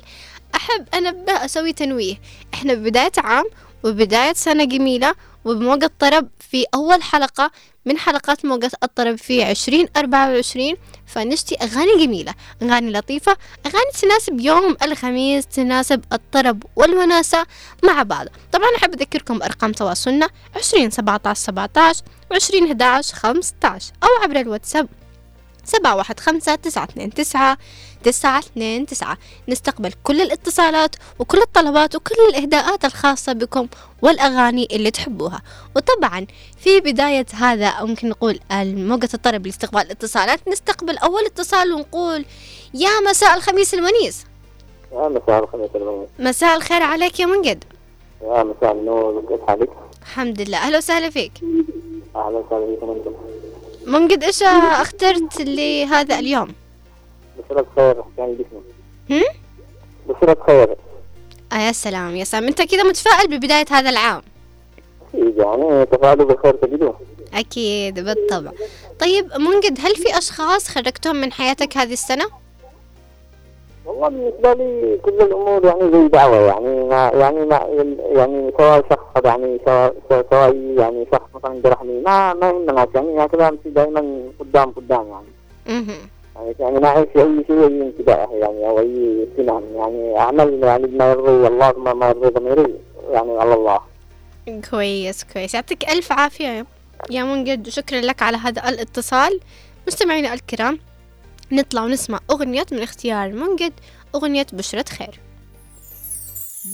أحب أنبه أسوي تنويه. إحنا ببداية عام وبداية سنة جميلة وبموجة طرب في أول حلقة من حلقات موجة الطرب في عشرين أربعة وعشرين فنشتي أغاني جميلة أغاني لطيفة أغاني تناسب يوم الخميس تناسب الطرب والوناسة مع بعض. طبعا أحب أذكركم بأرقام تواصلنا عشرين سبعة عشر سبعة عشر وعشرين أحد عشر خمسة عشر أو عبر الواتساب سبعة واحد خمسة تسعة اثنين تسعة تسعة اثنين تسعة. نستقبل كل الاتصالات وكل الطلبات وكل الإهداءات الخاصة بكم والأغاني اللي تحبوها. وطبعا في بداية هذا ممكن نقول موجة الطرب لاستقبال الاتصالات نستقبل أول اتصال ونقول يا مساء الخميس المنيس. يا مساء الخميس المنيس. مساء الخير عليك يا منقد. يا مساء النور كيف حالك؟ الحمد لله. أهلا وسهلا فيك. أهلا وسهلا بكم أنتم منقد إيش أخترت لهذا اليوم؟ بصيرة خير كان جسمي هم؟ بصيرة خير آه يا سلام يا سلام. أنت كذا متفائل ببداية هذا العام؟ أكيد يعني تفاعلوا بالخير تجدوه أكيد بالطبع. طيب منقد هل في أشخاص خرجتهم من حياتك هذه السنة؟ والله بالنسبة لي كل الأمور يعني زي دعوة يعني ما يعني ما يعني سواء شخص يعني سواء سواء يعني شخص مثلا جرحني ما ما يهمنا يعني هكذا أمشي دائما قدام قدام يعني. مهم. يعني ما أعيش أي شيء انتباه يعني أو أي سنان يعني أعمل يعني بما يرضي الله ما ما يرضي ضميري. يعني على الله. كويس كويس. يعطيك ألف عافية يا منقد. شكرا لك على هذا الاتصال. مستمعينا الكرام نطلع ونسمع أغنية من اختيار منقد. أغنية بشرة خير.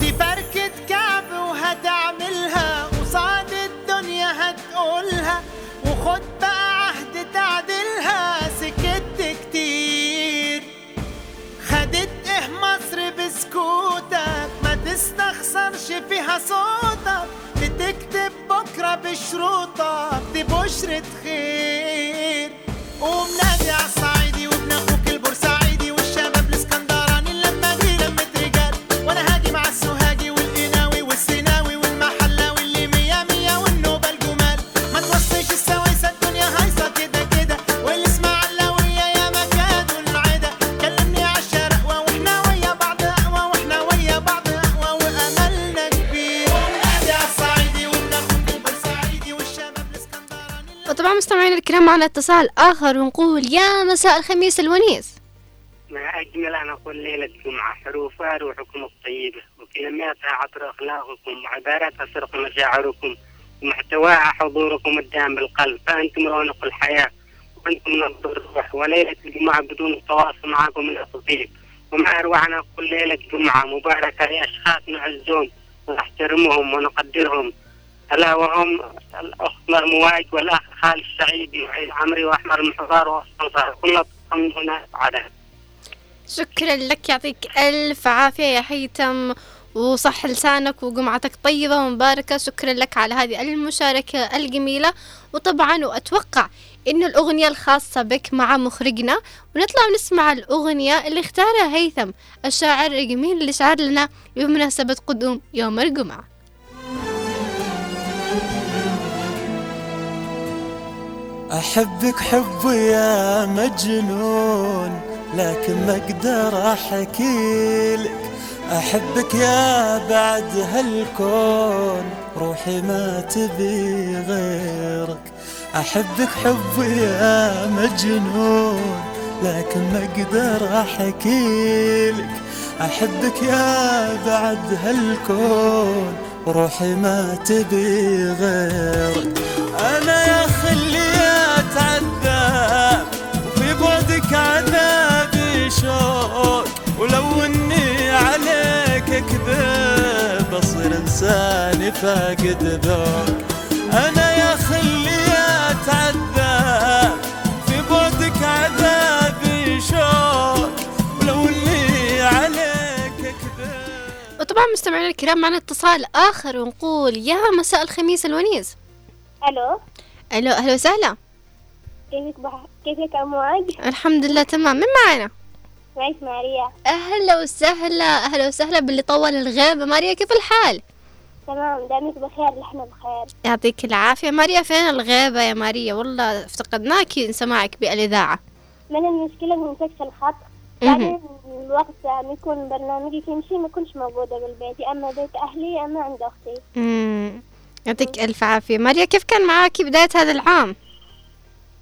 دي بركة كعب وهتعملها قصاد الدنيا هتقولها وخد تستخسرش فيها صوتك بتكتب بكرة بشروطك دي بشرة خير قوم نادي على الكرام معنا اتصال آخر ونقول يا مساء الخميس الونيس. ما أجمل أن أقول ليلة جمعة حروفها روحكم الطيبة وكلماتها عطر أخلاقكم وعباراتها صرخ مشاعركم ومحتواها حضوركم الدام بالقلب. فأنتم رونق الحياة وأنتم نبض الروح وليلة الجمعة بدون التواصل معكم من التطيب ومع أرواحنا أقول ليلة جمعة مباركة لأشخاص نعزهم ونحترمهم ونقدرهم. ألا وهم الأخت مرمواج والأخ خالد السعيدي وعيد عمري وأحمر المحضار وأصنصار كل هنا عدد شكرا لك يعطيك ألف عافية يا هيثم وصح لسانك وجمعتك طيبة ومباركة. شكرا لك على هذه المشاركة الجميلة. وطبعا وأتوقع إنه الأغنية الخاصة بك مع مخرجنا ونطلع ونسمع الأغنية اللي اختارها هيثم الشاعر الجميل اللي شعر لنا بمناسبة قدوم يوم الجمعة. أحبك حب يا مجنون لكن ما أقدر أحكيلك أحبك يا بعد هالكون روحي ما تبي غيرك. أحبك حب يا مجنون لكن ما أقدر أحكيلك أحبك يا بعد هالكون روحي ما تبي غيرك أنا يا خلي أتعذب وفي بعدك عذابي شوق. ولو إني عليك كذب أصير إنساني فاقد ذوق. كذب وطبعا مستمعينا الكرام معنا اتصال آخر ونقول يا مساء الخميس الونيس ألو. ألو أهلا وسهلا. كيفك بح... كيفك يا معاج؟ الحمد لله تمام. من معنا؟ معك ماريا. أهلا وسهلا أهلا وسهلا باللي طول الغيبة ماريا كيف الحال؟ تمام دامك بخير نحن بخير. يعطيك العافية. ماريا فين الغيبة يا ماريا؟ والله افتقدناك نسمعك بإلإذاعة. من المشكلة؟ من الخط. بعدين الوقت ما يكون برنامجك يمشي ما كنتش موجودة بالبيت يا أما بيت أهلي يا أما عند أختي. مم. يعطيك ألف عافية. ماريا كيف كان معاكي بداية هذا العام؟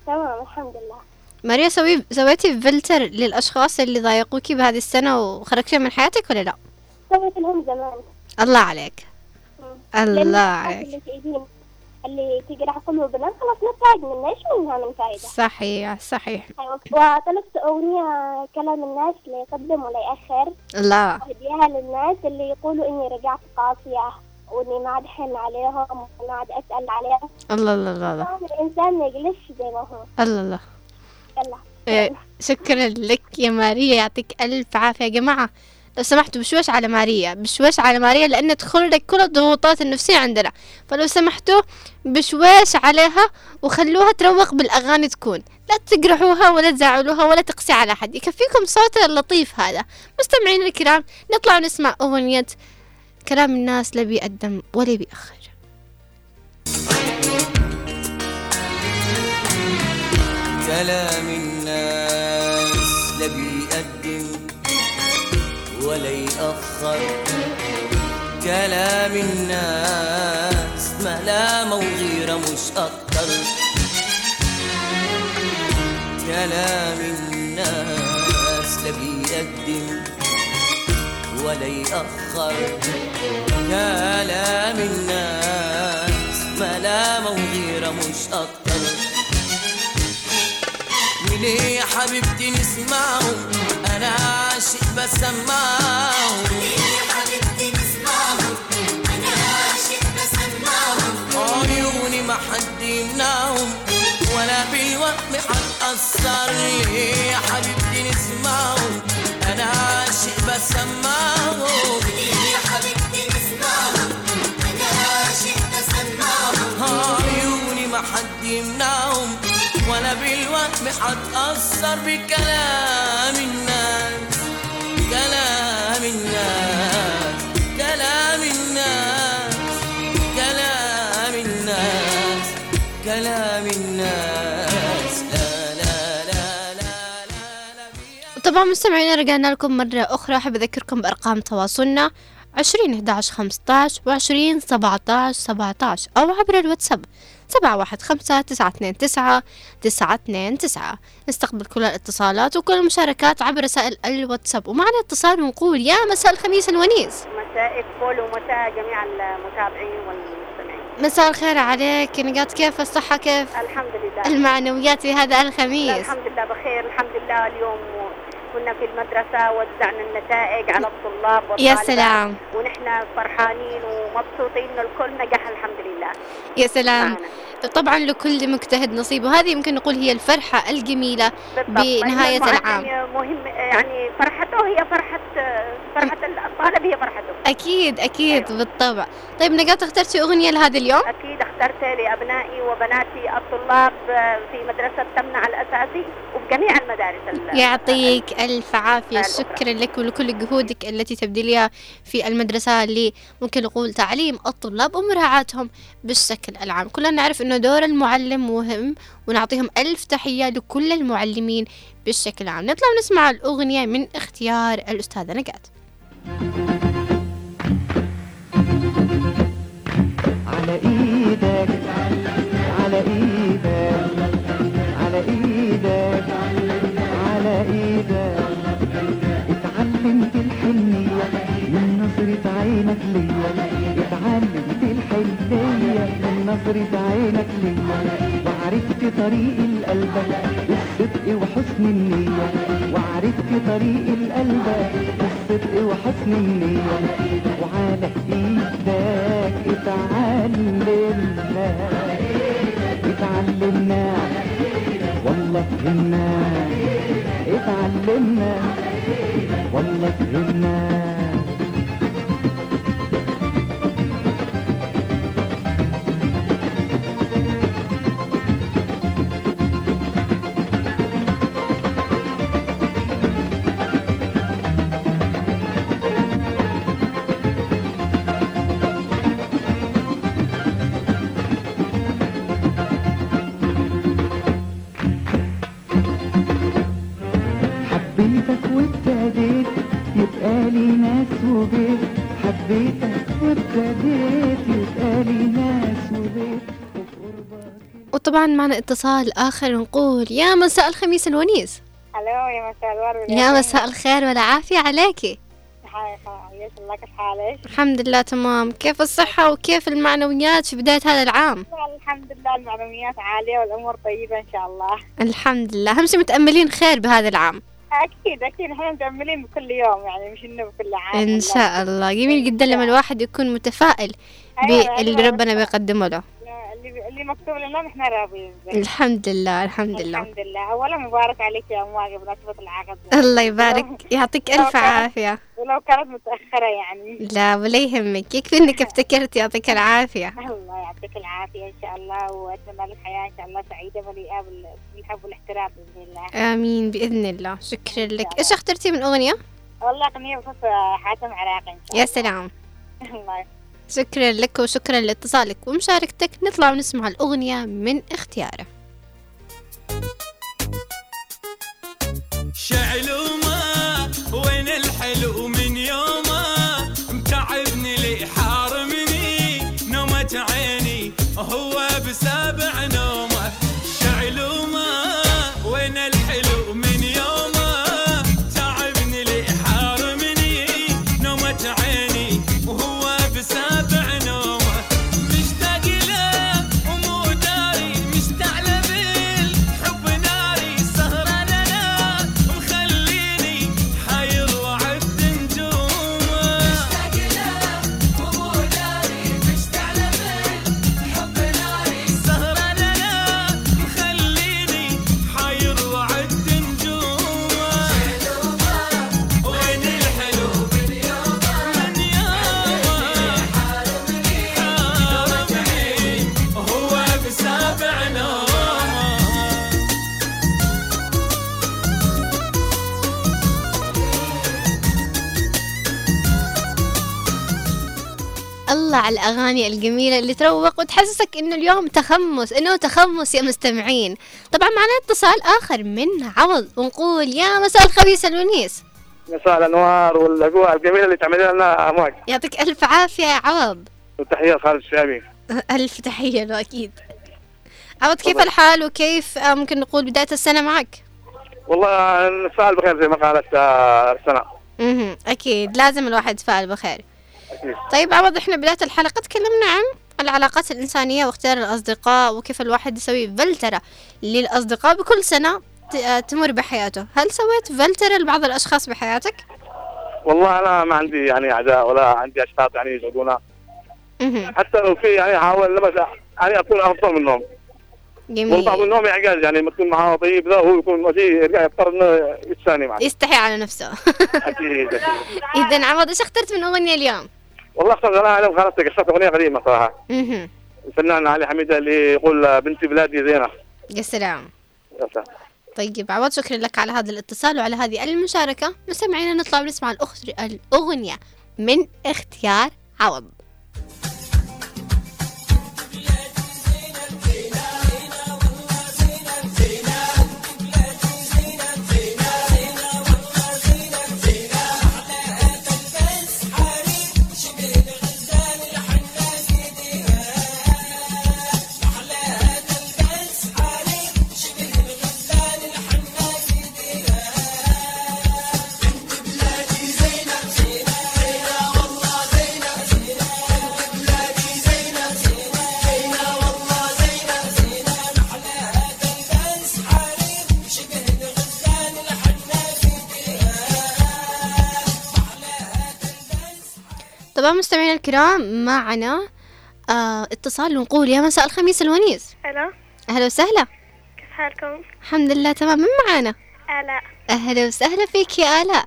تمام الحمد لله. ماريا سوي سويتي فلتر للأشخاص اللي ضايقوكي بهذه السنة وخرجتي من حياتك ولا لا؟ سويت لهم زمان. الله عليك. الله عليك. اللي تأذين اللي تقرأ قلوب بنات خلاص نستفاد منها إيش منها من فائدة صحيح صحيح. أيوة. وطلبت أغنية كلام الناس لا يقدم ولا يأخر. لا. أهديها للناس اللي يقولوا إني رجعت قاسية وإني ما عاد حن عليهم وما عاد أسأل عليهم. الله الله الله الله. الإنسان ما يجلسش زي ما هو. الله الله. يلا. إيه، شكرا لك يا ماريا يعطيك ألف عافية. يا جماعة لو سمحتوا بشويش على ماريا بشويش على ماريا لأن تخرج كل الضغوطات النفسية عندنا. فلو سمحتوا بشويش عليها وخلوها تروق بالأغاني تكون. لا تجرحوها ولا تزعلوها ولا تقسي على حد يكفيكم صوتها اللطيف هذا. مستمعين الكرام نطلع ونسمع أغنية كلام الناس لا بيقدم ولا بيأخر. كلام يأخر كلام الناس ملامة وغيرة مش أكتر كلام الناس لا بيقدم ولا يأخر. كلام الناس ملامة وغيرة مش أكتر وليه يا حبيبتي نسمعهم أنا عاشق بسمعهم يا حبيبتي نسمعهم أنا عاشق بسمعهم عيوني ما حد يمنعهم ولا بالوهم هتأثر ليه حبيبتي نسمعهم أنا عاشق بسمعهم يا حبيبتي نسمعهم أنا عاشق بسمعهم عيوني ما حد يمنعهم ولا بالوهم هتأثر بكلام الناس كلام الناس كلام الناس كلام الناس كلام الناس. طبعا مستمعينا رجعنا لكم مرة أخرى. أحب أذكركم بأرقام تواصلنا عشرين إحداش خمسطاش وعشرين سبعطاش سبعطاش أو عبر الواتساب سبعة واحد خمسة تسعة اثنين تسعة تسعة اثنين تسعة. نستقبل كل الاتصالات وكل المشاركات عبر رسائل الواتساب. ومعنا اتصال ونقول يا مساء الخميس الونيس. مساء الفل ومساء جميع المتابعين والمستمعين. مساء الخير عليك. نقاط كيف؟ الصحة كيف؟ الحمد لله. المعنويات في هذا لا، الخميس. الحمد لله بخير. الحمد لله اليوم كنا في المدرسة وزعنا النتائج على الطلاب يا سلام. ونحن فرحانين ومبسوطين إنه الكل نجح الحمد لله. يا سلام. طبعا لكل مجتهد نصيب وهذه يمكن نقول هي الفرحة الجميلة بنهاية المعلم العام. مهم يعني فرحته هي فرحة فرحة الطالب هي فرحته. أكيد أكيد بالطبع. طيب نقاط اخترتي أغنية لهذا اليوم؟ أكيد اخترت لأبنائي وبناتي الطلاب في مدرسة تمنع الأساسي وبجميع المدارس ال- يعطيك ألف عافية. شكرا لك ولكل جهودك التي تبذليها في المدرسة اللي ممكن نقول تعليم الطلاب ومراعاتهم بالشكل العام. كلنا نعرف أنه دور المعلم مهم ونعطيهم ألف تحية لكل المعلمين بالشكل العام. نطلع ونسمع الأغنية من اختيار الأستاذة نقاط على إيدك عينك ليا اتعلمت الحنية. من نظرة عينك ليا وعرفت طريق القلب الصدق وحسن النية. وعرفت طريق القلب الصدق وحسن النية. وعلى إيدك اتعلمنا اتعلمنا. والله فهمنا اتعلمنا. والله فهمنا وطبعا معنا اتصال آخر نقول يا مساء الخميس الونيس. ألو يا مساء الورد يا مساء الخير والعافية عليكي الله كيف حالك؟ الحمد لله تمام. كيف الصحة وكيف المعنويات في بداية هذا العام؟ الحمد لله المعلومات عالية والأمور طيبة إن شاء الله. الحمد لله. أهم شي متأملين خير بهذا العام؟ أكيد أكيد. إحنا متأملين بكل يوم يعني مش إنه بكل عام إن شاء الله. جميل جدا لما الواحد يكون متفائل أيوة، باللي أيوة. ربنا بيقدمه له. اللي مكتوب لنا نحن راضيين. الحمد لله الحمد لله. الحمد لله. أولا مبارك عليك يا أمواج بمناسبة العقد. الله يبارك. يعطيك كانت- عافية. ولو كانت متأخرة يعني. لا ولا يهمك. يكفي إنك افتكرت يعطيك العافية. الله يعطيك العافية إن شاء الله وأتمنى لك حياة إن شاء الله سعيدة مليئة بال- بالحب والاحترام بإذن الله. آمين بإذن الله. شكرا لك. إيش اخترتي من أغنية؟ والله أغنية بخصوص حاتم عراقي إن شاء يا سلام. الله الله شكرا لك وشكرا لاتصالك. ومشاركتك نطلع ونسمع الأغنية من اختياره. شعلومة وين الحلو من يومه؟ متعبني لي حارمني نومة عيني هو بسابع نومه. الله على الأغاني الجميلة اللي تروق وتحسسك إنه اليوم تخمس إنه تخمس يا مستمعين. طبعا معنا اتصال آخر من عوض ونقول يا مساء الخبيث الونيس. مساء الأنوار والأجواء الجميلة اللي تعملها لنا امواج يعطيك ألف عافية يا عوض. وتحية خالد الشامي. ألف تحية له أكيد. عوض كيف الحال وكيف آه، ممكن نقول بداية السنة معك؟ والله نتفائل بخير زي ما قالت آه، سناء مهم. أكيد. لازم الواحد يتفائل بخير. أكيد طيب عوض إحنا بداية الحلقة تكلمنا عن العلاقات الإنسانية واختيار الأصدقاء وكيف الواحد يسوي فلترة للأصدقاء بكل سنة آه، تمر بحياته. هل سويت فلترة لبعض الأشخاص بحياتك؟ والله أنا ما عندي يعني اعداء ولا عندي أشخاص يعني يزعجونا. حتى لو في يعني احاول لما يعني أكون أفضل منهم. جميل. والبعض منهم يعجز يعني لما تكون معاه طيب ذا هو يكون وجيه يرجع يضطر إنه يتساني معك يستحي على نفسه. أكيد أكيد. إذا عوض إيش اخترت من أغنية اليوم؟ والله اخترت أنا أنا وخالتك اخترت أغنية قديمه صراحة. مهم. الفنان علي حميده اللي يقول بنتي بلادي زينة. يا سلام. يا سلام. طيب عوض شكرا لك على هذا الاتصال وعلى هذه المشاركة. مستمعينا نطلع ونسمع الأغنية من اختيار عوض. طبعا مستمعينا الكرام معنا آه اتصال ونقول يا مساء الخميس الونيس. ألو. أهلا وسهلا. كيف حالكم؟ الحمد لله تمام. من معانا؟ آلاء. أهلا وسهلا فيك يا آلاء.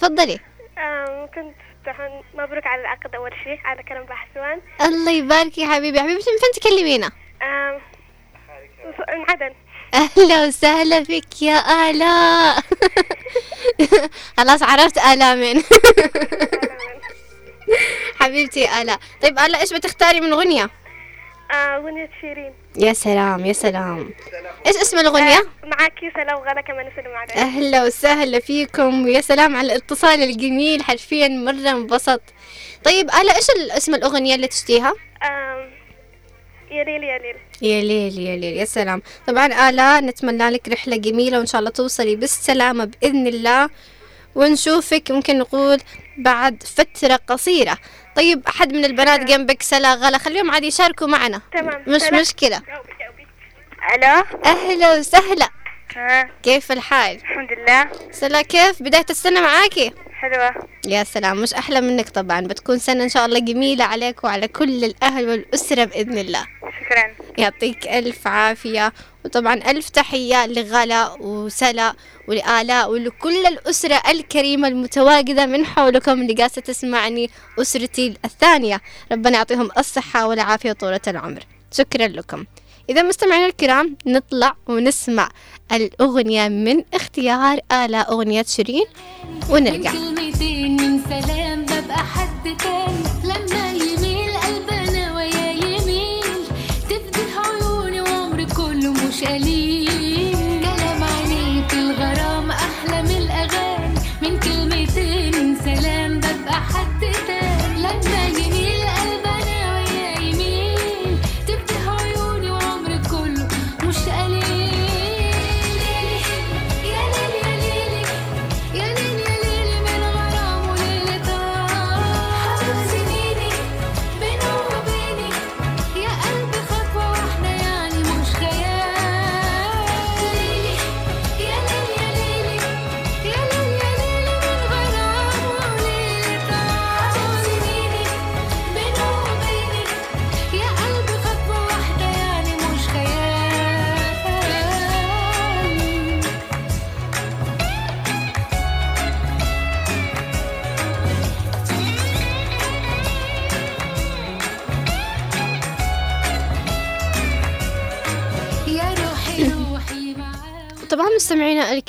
تفضلي. آم، كنت طبعا مبروك على العقد أول شيء على كرم بحسوان الله يبارك يا حبيبي. حبيبتي من فين تكلمينا؟ آم، من عدن. أهلا وسهلا فيك يا آلاء. خلاص عرفت آلاء من. حبيبتي يا آلاء طيب آلاء إيش بتختاري من أغنية آه، شيرين. يا سلام يا سلام. إيش اسم الاغنيه آه، معاكي سلا وغلا كمان نسلم عليك أهلا وسهلا فيكم ويا سلام على الاتصال الجميل حرفيا مرة انبسط. طيب آلا إيش اسم الأغنية اللي تشتيها؟ يا ليل يا ليل يا ليل يا ليل يا سلام. طبعا آلاء نتمنى لك رحلة جميلة وإن شاء الله توصلي بالسلامة بإذن الله. ونشوفك ممكن نقول بعد فترة قصيرة. طيب أحد من البنات جنبك سلا غلا خليهم عادي يشاركوا معنا. تمام. مش سلا. مشكلة. ألو؟ أهلا وسهلا. ها. كيف الحال؟ الحمد لله. سلا كيف؟ بداية السنة معاكي؟ حلوة. يا سلام مش أحلى منك طبعا. بتكون سنة إن شاء الله جميلة عليك وعلى كل الأهل والأسرة بإذن الله. شكرا. يعطيك ألف عافية. وطبعا ألف تحية لغلا وسلا ولآلاء ولكل الأسرة الكريمة المتواجدة من حولكم اللي قاسة تسمعني أسرتي الثانية. ربنا يعطيهم الصحة والعافية وطولة العمر. شكرا لكم. إذا مستمعينا الكرام نطلع ونسمع الأغنية من اختيار آلاء أغنية شيرين ونرجع. كلمتين من سلام ببقى حد تاني.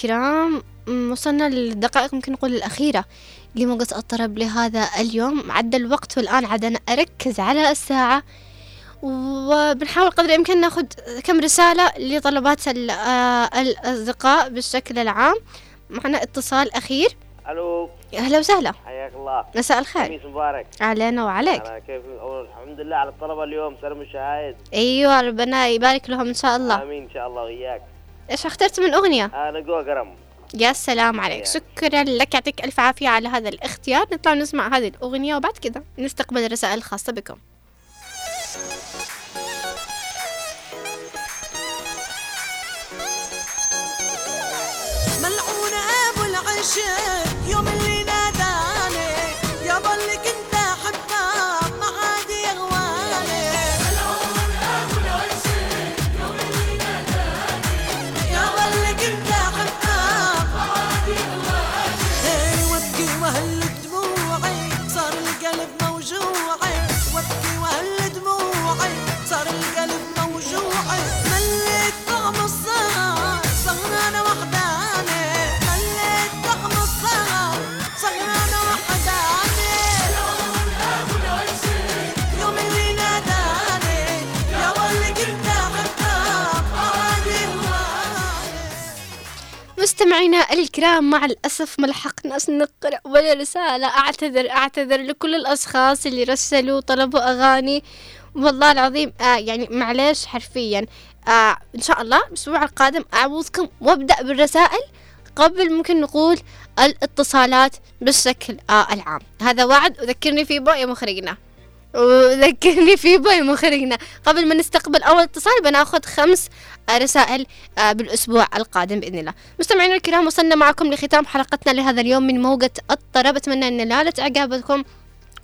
الكرام وصلنا للدقائق ممكن نقول الأخيرة لموجة الطرب لهذا اليوم. عدى الوقت والآن عاد أنا أركز على الساعة وبنحاول قدر الإمكان نأخذ كم رسالة لطلبات ال- آه، الأصدقاء بالشكل العام. معنا اتصال أخير. ألو. أهلا وسهلا. حياك الله. مساء الخير. خميس مبارك. علينا وعليك. أنا كيف؟ الحمد لله على الطلبه اليوم سلام الشهايد. أيوة ربنا يبارك لهم إن شاء الله. آمين إن شاء الله وياك إيش اخترت من أغنية؟ أنا جوا قرم. يا سلام عليك. شكرا لك. يعطيك ألف عافية على هذا الاختيار. نطلع نسمع هذه الأغنية وبعد كذا نستقبل الرسائل الخاصة بكم. ملعون أبو العشاء يوم اللي الكرام مع الأسف ما لحقناش نقرأ ولا رسالة. أعتذر أعتذر لكل الأشخاص اللي رسلوا طلبوا أغاني. والله العظيم آه يعني معلش حرفيا. آه إن شاء الله الأسبوع القادم أعوضكم وأبدأ بالرسائل قبل ممكن نقول الاتصالات بالشكل آه العام. هذا وعد. وذكرني فيه بو يا مخرجنا. وذكرني فيه باي مخرجنا. قبل ما نستقبل أول اتصال بناخذ خمس رسائل آه، بالأسبوع القادم بإذن الله. مستمعينا الكرام وصلنا معكم لختام حلقتنا لهذا اليوم من موجة الطرب. أتمنى أن نالت إعجابكم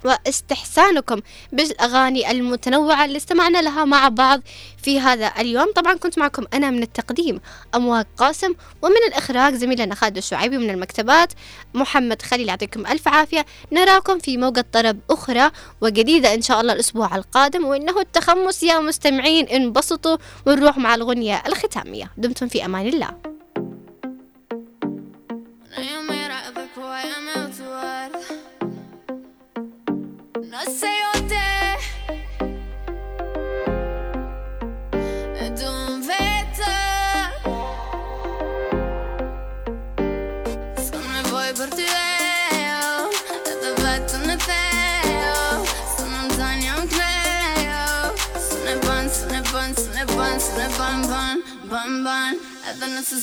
واستحسانكم بالأغاني المتنوعة اللي استمعنا لها مع بعض في هذا اليوم. طبعا كنت معكم أنا من التقديم أمواج قاسم ومن الإخراج زميلنا خالد الشعيبي من المكتبات محمد خليل يعطيكم ألف عافية. نراكم في موجة طرب أخرى وجديدة إن شاء الله الأسبوع القادم وإنه التخمس يا مستمعين انبسطوا ونروح مع الغنية الختامية. دمتم في أمان الله. I say Bun, bun,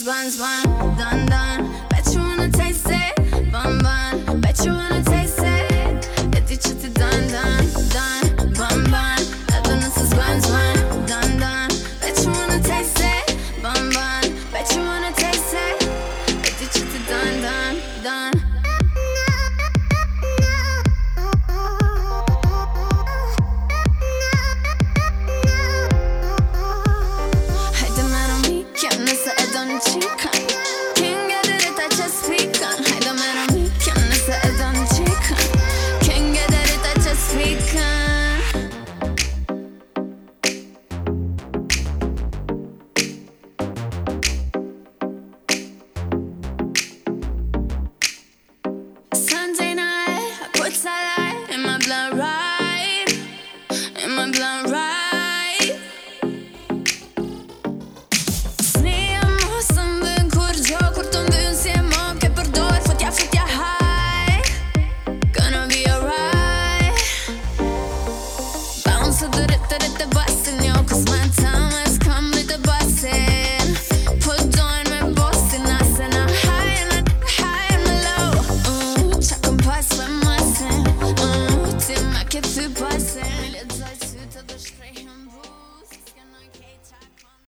buns, dun, dun. Bet you wanna taste it, bun, bun. Bet you wanna taste it.